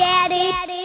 Daddy. Daddy.